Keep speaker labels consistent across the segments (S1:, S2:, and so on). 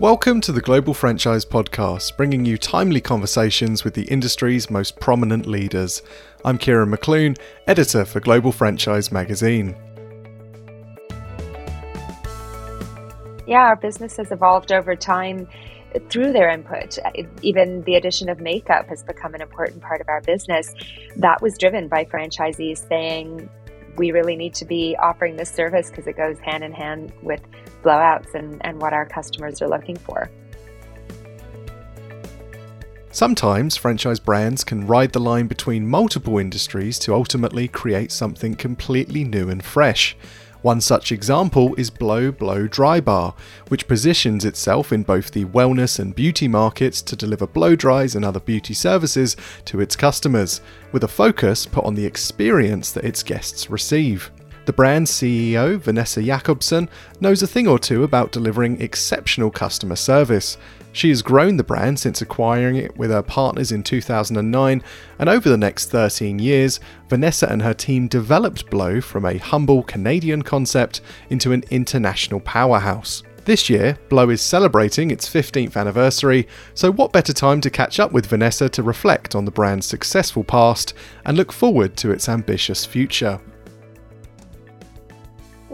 S1: Welcome to the Global Franchise Podcast, bringing you timely conversations with the industry's most prominent leaders. I'm Kieran McClune, editor for Global Franchise Magazine.
S2: Yeah, our business has evolved over time through their input. Even the addition of makeup has become an important part of our business. That was driven by franchisees saying, we really need to be offering this service because it goes hand in hand with blowouts and, and what our customers are looking for.
S1: Sometimes franchise brands can ride the line between multiple industries to ultimately create something completely new and fresh. One such example is Blo Blow Dry Bar, which positions itself in both the wellness and beauty markets to deliver blow dries and other beauty services to its customers, with a focus put on the experience that its guests receive. The brand's CEO, Vanessa Yakobson, knows a thing or two about delivering exceptional customer service. She has grown the brand since acquiring it with her partners in 2009, and over the next 13 years, Vanessa and her team developed Blo from a humble Canadian concept into an international powerhouse. This year, Blo is celebrating its 15th anniversary, so what better time to catch up with Vanessa to reflect on the brand's successful past and look forward to its ambitious future?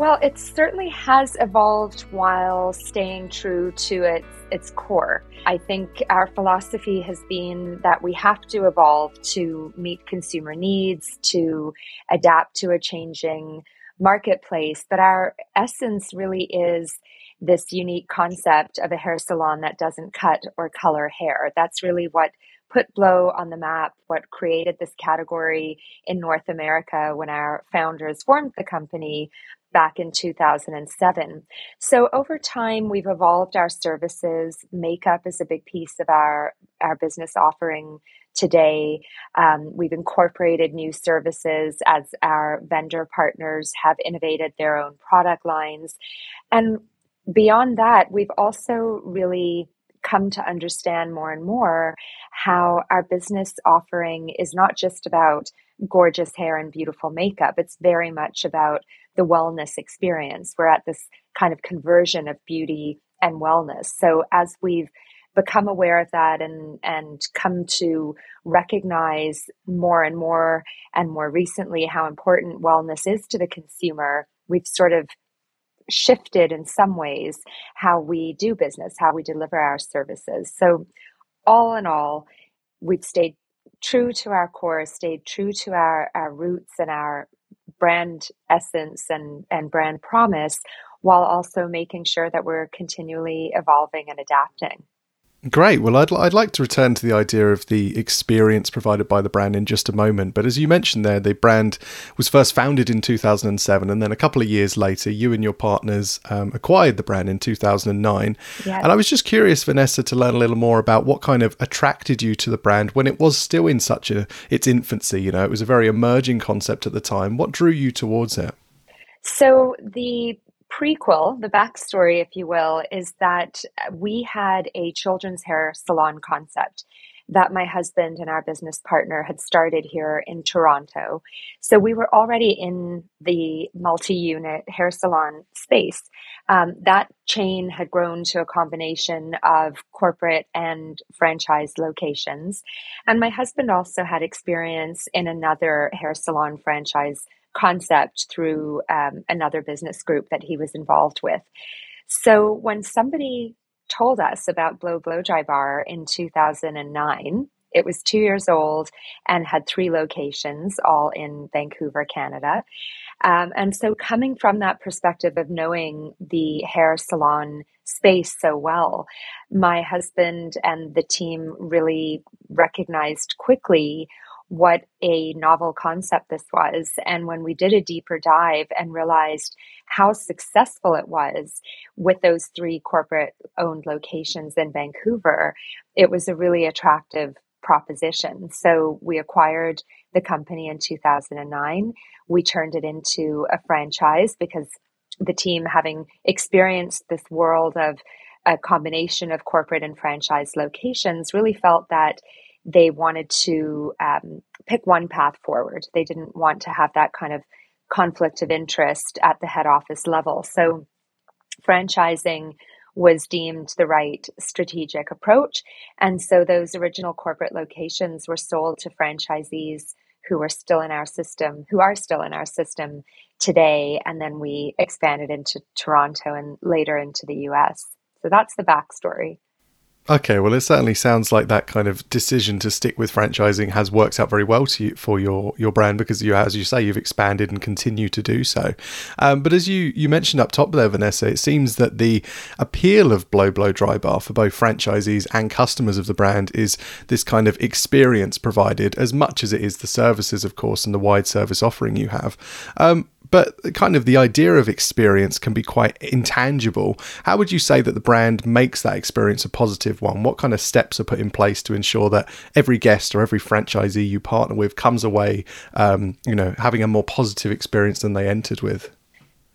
S2: Well, it certainly has evolved while staying true to its its core. I think our philosophy has been that we have to evolve to meet consumer needs, to adapt to a changing marketplace, but our essence really is this unique concept of a hair salon that doesn't cut or color hair. That's really what put Blo on the map, what created this category in North America when our founders formed the company back in 2007. So over time, we've evolved our services. Makeup is a big piece of our, our business offering today. Um, we've incorporated new services as our vendor partners have innovated their own product lines. And beyond that, we've also really come to understand more and more how our business offering is not just about gorgeous hair and beautiful makeup. It's very much about the wellness experience. We're at this kind of conversion of beauty and wellness. So as we've become aware of that and and come to recognize more and more and more recently how important wellness is to the consumer, we've sort of shifted in some ways how we do business, how we deliver our services. So all in all, we've stayed true to our core, stayed true to our, our roots and our brand essence and, and brand promise, while also making sure that we're continually evolving and adapting.
S1: Great. Well, I'd, I'd like to return to the idea of the experience provided by the brand in just a moment. But as you mentioned there, the brand was first founded in 2007, and then a couple of years later, you and your partners um, acquired the brand in 2009. Yes. And I was just curious, Vanessa, to learn a little more about what kind of attracted you to the brand when it was still in such a its infancy. You know, it was a very emerging concept at the time. What drew you towards it?
S2: So the prequel, the backstory, if you will, is that we had a children's hair salon concept that my husband and our business partner had started here in Toronto. So we were already in the multi unit hair salon space. Um, that chain had grown to a combination of corporate and franchise locations. And my husband also had experience in another hair salon franchise concept through um, another business group that he was involved with. So when somebody told us about Blo Blow Dry Bar in 2009, it was two years old and had three locations, all in Vancouver, Canada. Um, and so, coming from that perspective of knowing the hair salon space so well, my husband and the team really recognized quickly what a novel concept this was. And when we did a deeper dive and realized how successful it was with those three corporate owned locations in Vancouver, it was a really attractive proposition. So we acquired the company in 2009. We turned it into a franchise because the team, having experienced this world of a combination of corporate and franchise locations, really felt that they wanted to um, pick one path forward. They didn't want to have that kind of conflict of interest at the head office level. So, franchising was deemed the right strategic approach. And so those original corporate locations were sold to franchisees who are still in our system, who are still in our system today. And then we expanded into Toronto and later into the US. So that's the backstory.
S1: Okay, well, it certainly sounds like that kind of decision to stick with franchising has worked out very well you for your your brand because you, as you say, you've expanded and continue to do so. Um, but as you you mentioned up top there, Vanessa, it seems that the appeal of Blo Blow Dry Bar for both franchisees and customers of the brand is this kind of experience provided, as much as it is the services, of course, and the wide service offering you have. Um, but kind of the idea of experience can be quite intangible. How would you say that the brand makes that experience a positive one? What kind of steps are put in place to ensure that every guest or every franchisee you partner with comes away, um, you know, having a more positive experience than they entered with?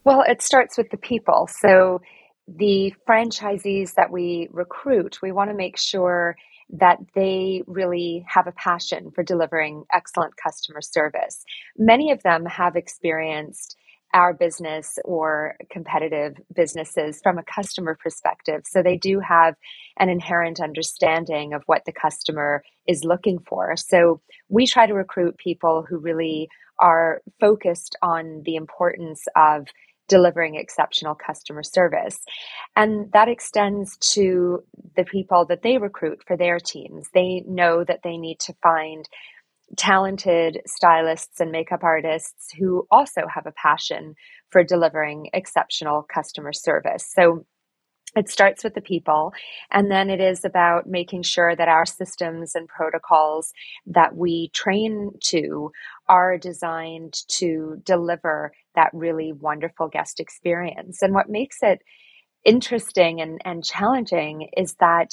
S2: Well, it starts with the people. So the franchisees that we recruit, we want to make sure that they really have a passion for delivering excellent customer service. Many of them have experienced our business or competitive businesses from a customer perspective. So they do have an inherent understanding of what the customer is looking for. So we try to recruit people who really are focused on the importance of delivering exceptional customer service. And that extends to the people that they recruit for their teams. They know that they need to find talented stylists and makeup artists who also have a passion for delivering exceptional customer service. So it starts with the people and then it is about making sure that our systems and protocols that we train to are designed to deliver that really wonderful guest experience. And what makes it interesting and, and challenging is that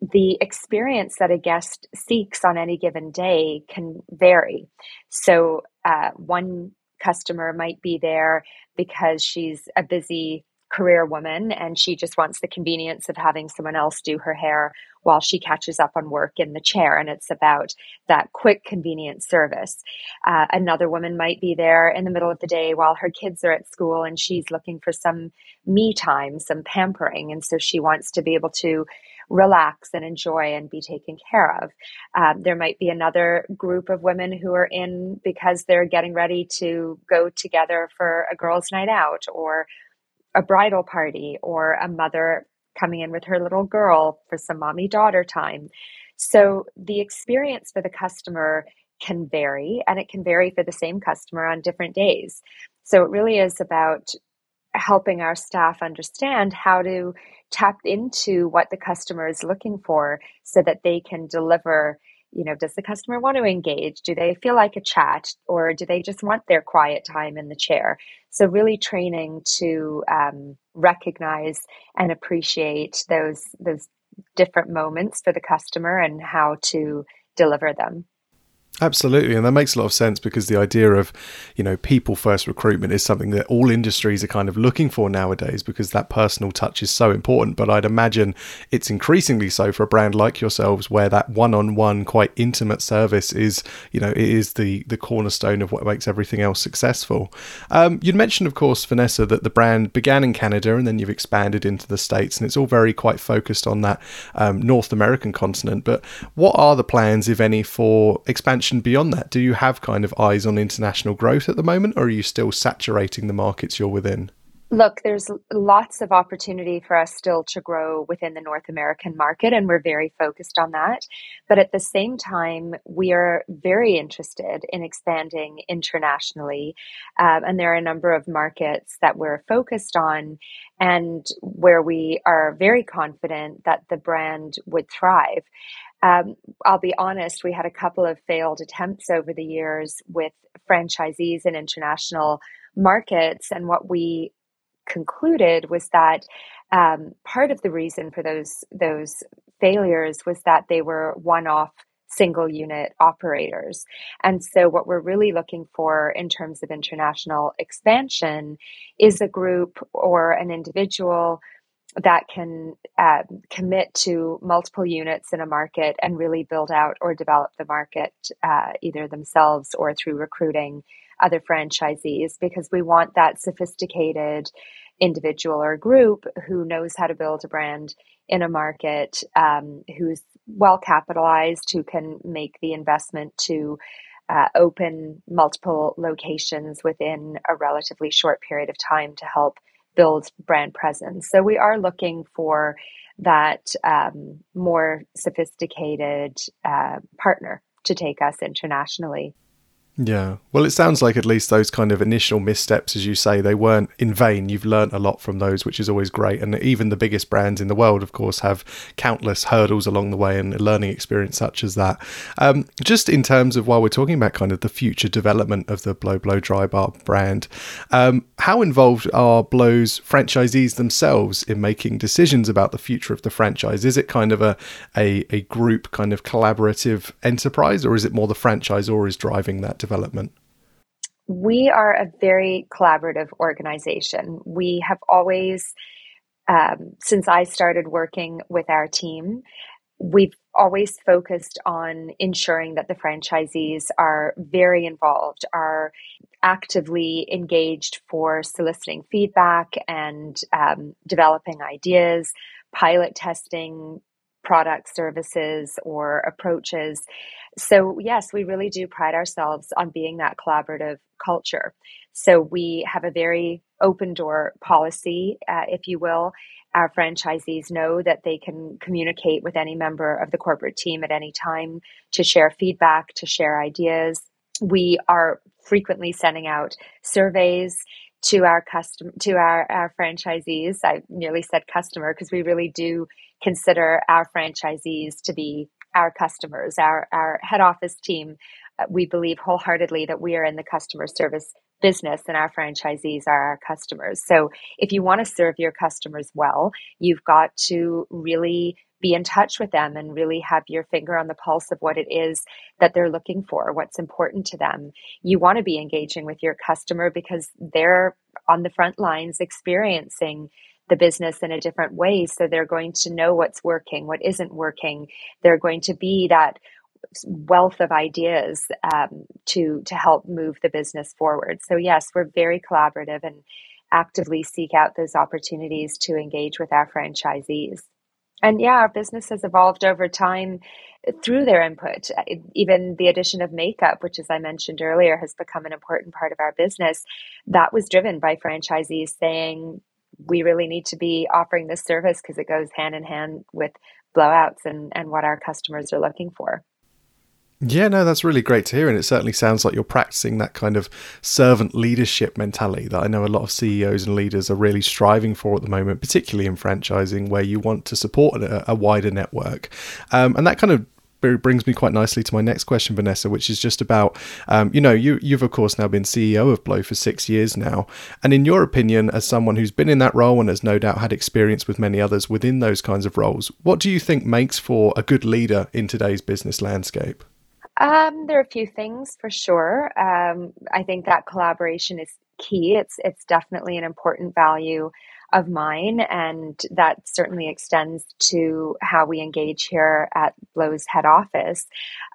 S2: the experience that a guest seeks on any given day can vary. So uh, one customer might be there because she's a busy career woman and she just wants the convenience of having someone else do her hair while she catches up on work in the chair. And it's about that quick, convenient service. Uh, another woman might be there in the middle of the day while her kids are at school and she's looking for some me time, some pampering. And so she wants to be able to relax and enjoy and be taken care of. Um, there might be another group of women who are in because they're getting ready to go together for a girls' night out or a bridal party or a mother coming in with her little girl for some mommy daughter time. So the experience for the customer can vary and it can vary for the same customer on different days. So it really is about helping our staff understand how to tap into what the customer is looking for so that they can deliver you know does the customer want to engage? Do they feel like a chat or do they just want their quiet time in the chair? So really training to um, recognize and appreciate those those different moments for the customer and how to deliver them
S1: Absolutely, and that makes a lot of sense because the idea of, you know, people first recruitment is something that all industries are kind of looking for nowadays because that personal touch is so important. But I'd imagine it's increasingly so for a brand like yourselves, where that one-on-one, quite intimate service is, you know, it is the the cornerstone of what makes everything else successful. Um, you'd mentioned, of course, Vanessa, that the brand began in Canada and then you've expanded into the states, and it's all very quite focused on that um, North American continent. But what are the plans, if any, for expansion? Beyond that? Do you have kind of eyes on international growth at the moment, or are you still saturating the markets you're within?
S2: Look, there's lots of opportunity for us still to grow within the North American market, and we're very focused on that. But at the same time, we are very interested in expanding internationally. Um, and there are a number of markets that we're focused on and where we are very confident that the brand would thrive. Um, I'll be honest, we had a couple of failed attempts over the years with franchisees in international markets. And what we concluded was that um, part of the reason for those those failures was that they were one-off single unit operators. And so what we're really looking for in terms of international expansion is a group or an individual that can uh, commit to multiple units in a market and really build out or develop the market uh, either themselves or through recruiting other franchisees because we want that sophisticated individual or group who knows how to build a brand in a market, um, who's well capitalized, who can make the investment to uh, open multiple locations within a relatively short period of time to help build brand presence. So we are looking for that um, more sophisticated uh, partner to take us internationally.
S1: Yeah. Well, it sounds like at least those kind of initial missteps, as you say, they weren't in vain. You've learnt a lot from those, which is always great. And even the biggest brands in the world, of course, have countless hurdles along the way and a learning experience such as that. Um, just in terms of while we're talking about kind of the future development of the Blo Blow Dry Bar brand, um, how involved are Blo's franchisees themselves in making decisions about the future of the franchise? Is it kind of a, a, a group kind of collaborative enterprise, or is it more the franchisor is driving that development?
S2: We are a very collaborative organization. We have always, um, since I started working with our team, we've always focused on ensuring that the franchisees are very involved, are actively engaged for soliciting feedback and um, developing ideas, pilot testing products, services, or approaches. So, yes, we really do pride ourselves on being that collaborative culture. So, we have a very open door policy, uh, if you will. Our franchisees know that they can communicate with any member of the corporate team at any time to share feedback, to share ideas. We are frequently sending out surveys to our custom to our, our franchisees. I nearly said customer because we really do consider our franchisees to be our customers, our, our head office team. Uh, we believe wholeheartedly that we are in the customer service business and our franchisees are our customers. So if you want to serve your customers well, you've got to really be in touch with them and really have your finger on the pulse of what it is that they're looking for, what's important to them. You want to be engaging with your customer because they're on the front lines experiencing the business in a different way. So they're going to know what's working, what isn't working. They're going to be that wealth of ideas um, to to help move the business forward. So yes, we're very collaborative and actively seek out those opportunities to engage with our franchisees. And yeah, our business has evolved over time through their input. Even the addition of makeup, which, as I mentioned earlier, has become an important part of our business, that was driven by franchisees saying, we really need to be offering this service because it goes hand in hand with blowouts and, and what our customers are looking for.
S1: Yeah, no, that's really great to hear. And it certainly sounds like you're practicing that kind of servant leadership mentality that I know a lot of CEOs and leaders are really striving for at the moment, particularly in franchising, where you want to support a, a wider network. Um, and that kind of brings me quite nicely to my next question, Vanessa, which is just about, um, you know, you you've of course now been CEO of Blo for six years now, and in your opinion, as someone who's been in that role and has no doubt had experience with many others within those kinds of roles, what do you think makes for a good leader in today's business landscape?
S2: Um, there are a few things for sure. Um, I think that collaboration is key. It's it's definitely an important value of mine, and that certainly extends to how we engage here at Blo's head office.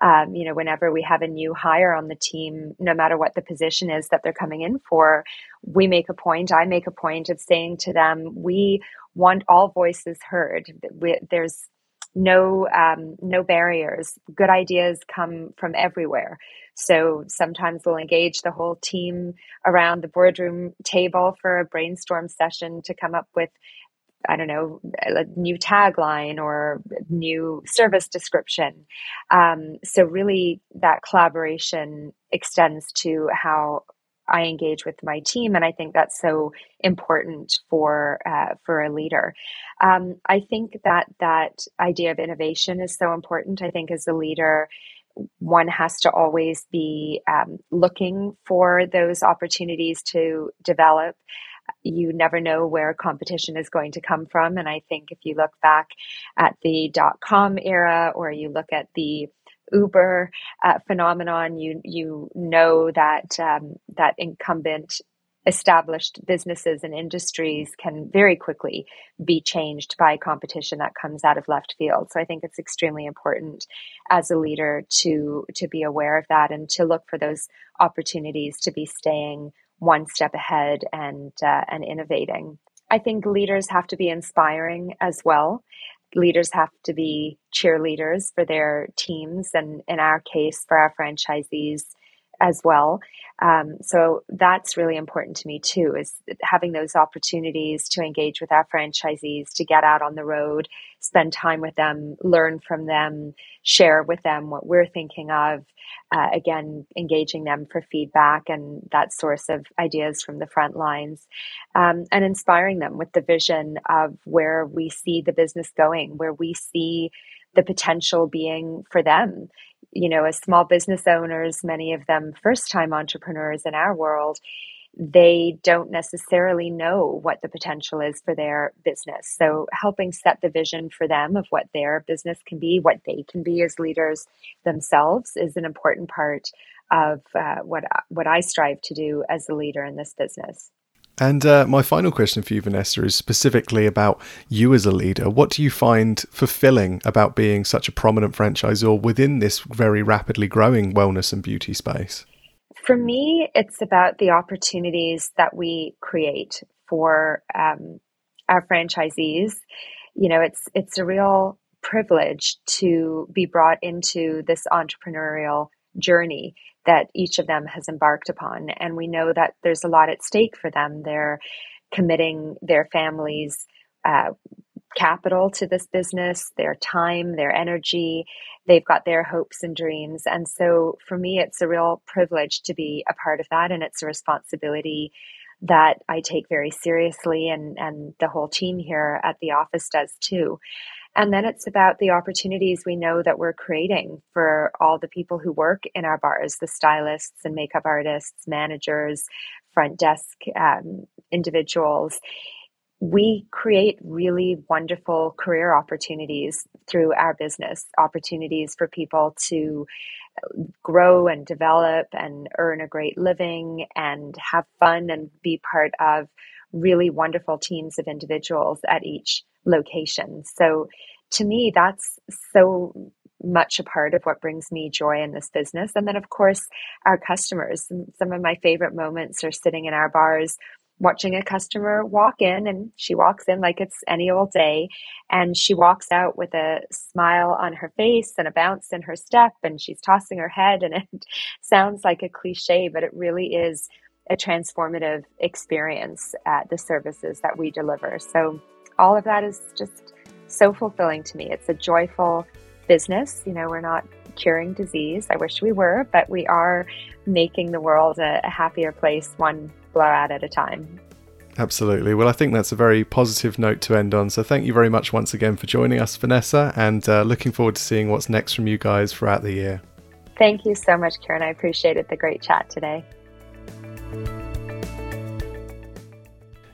S2: Um, you know, whenever we have a new hire on the team, no matter what the position is that they're coming in for, we make a point. I make a point of saying to them, we want all voices heard. We, there's no um, no barriers. Good ideas come from everywhere. So sometimes we'll engage the whole team around the boardroom table for a brainstorm session to come up with I don't know, a new tagline or new service description. Um, so really, that collaboration extends to how I engage with my team, and I think that's so important for uh, for a leader. Um, I think that that idea of innovation is so important. I think as a leader, one has to always be um, looking for those opportunities to develop. You never know where competition is going to come from, and I think if you look back at the dot com era, or you look at the Uber uh, phenomenon, you you know that um, that incumbent established businesses and industries can very quickly be changed by competition that comes out of left field. So I think it's extremely important as a leader to to be aware of that and to look for those opportunities to be staying one step ahead and uh, and innovating. I think leaders have to be inspiring as well. Leaders have to be cheerleaders for their teams, and in our case, for our franchisees as well. Um, so that's really important to me too, is having those opportunities to engage with our franchisees, to get out on the road, spend time with them, learn from them, share with them what we're thinking of. Uh, again, engaging them for feedback and that source of ideas from the front lines, um, and inspiring them with the vision of where we see the business going, where we see the potential being for them you know, as small business owners, many of them first time entrepreneurs in our world, they don't necessarily know what the potential is for their business. So, helping set the vision for them of what their business can be, what they can be as leaders themselves, is an important part of uh, what what I strive to do as a leader in this business.
S1: And uh, my final question for you, Vanessa, is specifically about you as a leader. What do you find fulfilling about being such a prominent franchisor within this very rapidly growing wellness and beauty space?
S2: For me, it's about the opportunities that we create for um, our franchisees. You know, it's it's a real privilege to be brought into this entrepreneurial journey that each of them has embarked upon. And we know that there's a lot at stake for them. They're committing their families' uh, capital to this business, their time, their energy. They've got their hopes and dreams. And so for me, it's a real privilege to be a part of that. And it's a responsibility that I take very seriously, and, and the whole team here at the office does too. And then it's about the opportunities we know that we're creating for all the people who work in our bars the stylists and makeup artists, managers, front desk um, individuals. We create really wonderful career opportunities through our business, opportunities for people to grow and develop and earn a great living and have fun and be part of really wonderful teams of individuals at each location. So to me, that's so much a part of what brings me joy in this business. And then, of course, our customers. Some of my favorite moments are sitting in our bars watching a customer walk in and she walks in like it's any old day and she walks out with a smile on her face and a bounce in her step and she's tossing her head and it sounds like a cliche but it really is a transformative experience at the services that we deliver so all of that is just so fulfilling to me. It's a joyful business. You know, we're not curing disease. I wish we were, but we are making the world a, a happier place one blowout at a time.
S1: Absolutely. Well, I think that's a very positive note to end on. So, thank you very much once again for joining us, Vanessa, and uh, looking forward to seeing what's next from you guys throughout the year.
S2: Thank you so much, Karen. I appreciated the great chat today.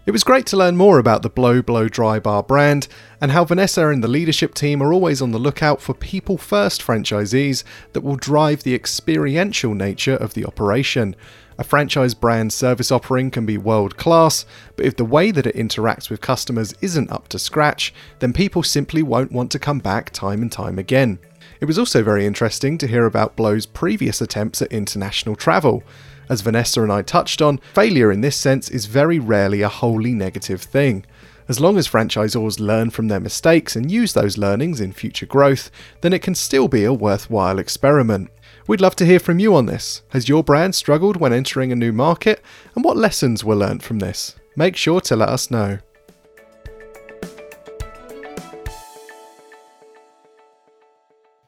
S1: It was great to learn more about the Blo Blow Dry Bar brand and how Vanessa and the leadership team are always on the lookout for people first franchisees that will drive the experiential nature of the operation. A franchise brand service offering can be world class, but if the way that it interacts with customers isn't up to scratch, then people simply won't want to come back time and time again. It was also very interesting to hear about Blo's previous attempts at international travel. As Vanessa and I touched on, failure in this sense is very rarely a wholly negative thing. As long as franchisors learn from their mistakes and use those learnings in future growth, then it can still be a worthwhile experiment. We'd love to hear from you on this. Has your brand struggled when entering a new market? And what lessons were learnt from this? Make sure to let us know.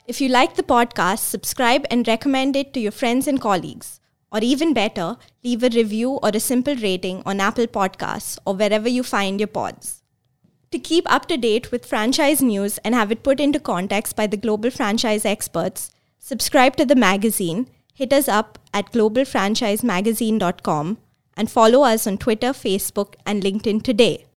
S3: If you like the podcast, subscribe and recommend it to your friends and colleagues. Or even better, leave a review or a simple rating on Apple Podcasts or wherever you find your pods. To keep up to date with franchise news and have it put into context by the global franchise experts, subscribe to the magazine, hit us up at globalfranchisemagazine.com, and follow us on Twitter, Facebook, and LinkedIn today.